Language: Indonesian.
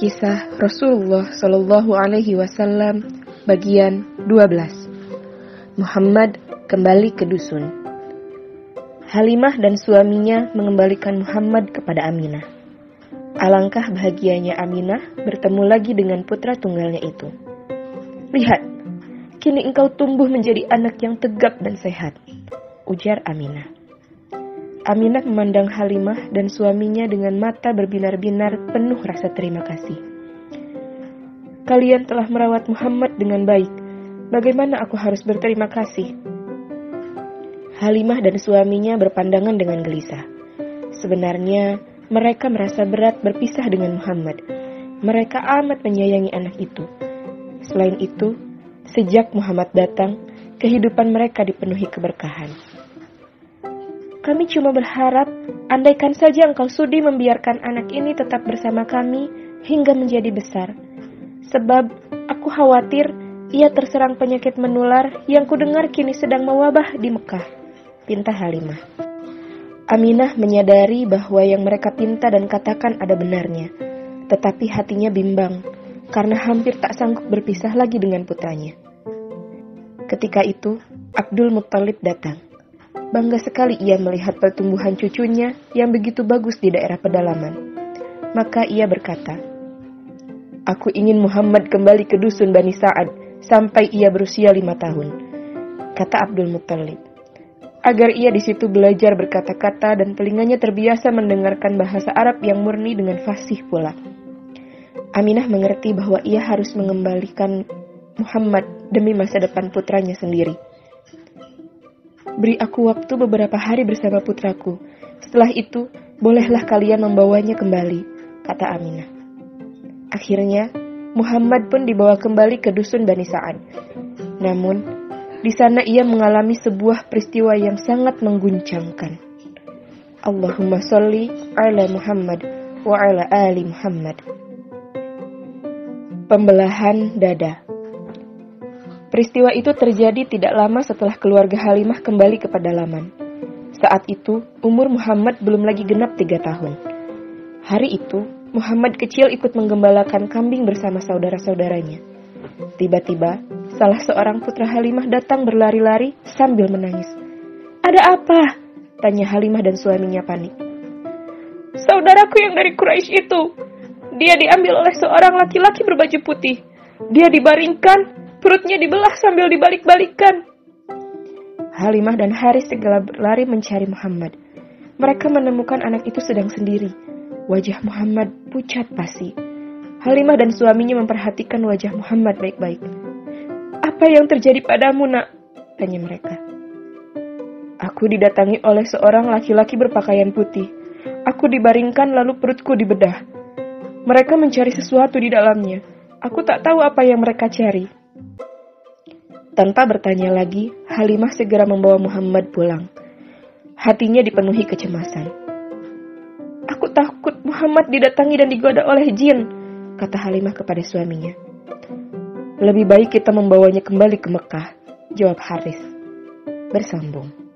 Kisah Rasulullah Shallallahu Alaihi Wasallam bagian 12 Muhammad kembali ke dusun Halimah dan suaminya mengembalikan Muhammad kepada Aminah. Alangkah bahagianya Aminah bertemu lagi dengan putra tunggalnya itu. Lihat, kini engkau tumbuh menjadi anak yang tegap dan sehat, ujar Aminah. Aminah memandang Halimah dan suaminya dengan mata berbinar-binar penuh rasa terima kasih. Kalian telah merawat Muhammad dengan baik. Bagaimana aku harus berterima kasih? Halimah dan suaminya berpandangan dengan gelisah. Sebenarnya, mereka merasa berat berpisah dengan Muhammad. Mereka amat menyayangi anak itu. Selain itu, sejak Muhammad datang, kehidupan mereka dipenuhi keberkahan. Kami cuma berharap, andaikan saja engkau sudi membiarkan anak ini tetap bersama kami hingga menjadi besar. Sebab aku khawatir ia terserang penyakit menular yang kudengar kini sedang mewabah di Mekah. Pinta Halimah. Aminah menyadari bahwa yang mereka pinta dan katakan ada benarnya. Tetapi hatinya bimbang karena hampir tak sanggup berpisah lagi dengan putranya. Ketika itu, Abdul Muttalib datang. Bangga sekali ia melihat pertumbuhan cucunya yang begitu bagus di daerah pedalaman. Maka ia berkata, Aku ingin Muhammad kembali ke dusun Bani Sa'ad sampai ia berusia lima tahun, kata Abdul Muttalib. Agar ia di situ belajar berkata-kata dan telinganya terbiasa mendengarkan bahasa Arab yang murni dengan fasih pula. Aminah mengerti bahwa ia harus mengembalikan Muhammad demi masa depan putranya sendiri. Beri aku waktu beberapa hari bersama putraku. Setelah itu, bolehlah kalian membawanya kembali, kata Aminah. Akhirnya, Muhammad pun dibawa kembali ke dusun Bani Sa'ad. Namun, di sana ia mengalami sebuah peristiwa yang sangat mengguncangkan. Allahumma salli ala Muhammad wa ala ali Muhammad. Pembelahan dada. Peristiwa itu terjadi tidak lama setelah keluarga Halimah kembali ke pedalaman. Saat itu, umur Muhammad belum lagi genap tiga tahun. Hari itu, Muhammad kecil ikut menggembalakan kambing bersama saudara-saudaranya. Tiba-tiba, salah seorang putra Halimah datang berlari-lari sambil menangis. Ada apa? Tanya Halimah dan suaminya panik. Saudaraku yang dari Quraisy itu. Dia diambil oleh seorang laki-laki berbaju putih. Dia dibaringkan Perutnya dibelah sambil dibalik-balikan. Halimah dan Haris segera berlari mencari Muhammad. Mereka menemukan anak itu sedang sendiri. Wajah Muhammad pucat pasi. Halimah dan suaminya memperhatikan wajah Muhammad baik-baik. Apa yang terjadi padamu, nak? Tanya mereka. Aku didatangi oleh seorang laki-laki berpakaian putih. Aku dibaringkan lalu perutku dibedah. Mereka mencari sesuatu di dalamnya. Aku tak tahu apa yang mereka cari. Tanpa bertanya lagi, Halimah segera membawa Muhammad pulang. Hatinya dipenuhi kecemasan. Aku takut Muhammad didatangi dan digoda oleh jin, kata Halimah kepada suaminya. Lebih baik kita membawanya kembali ke Mekah, jawab Haris. Bersambung.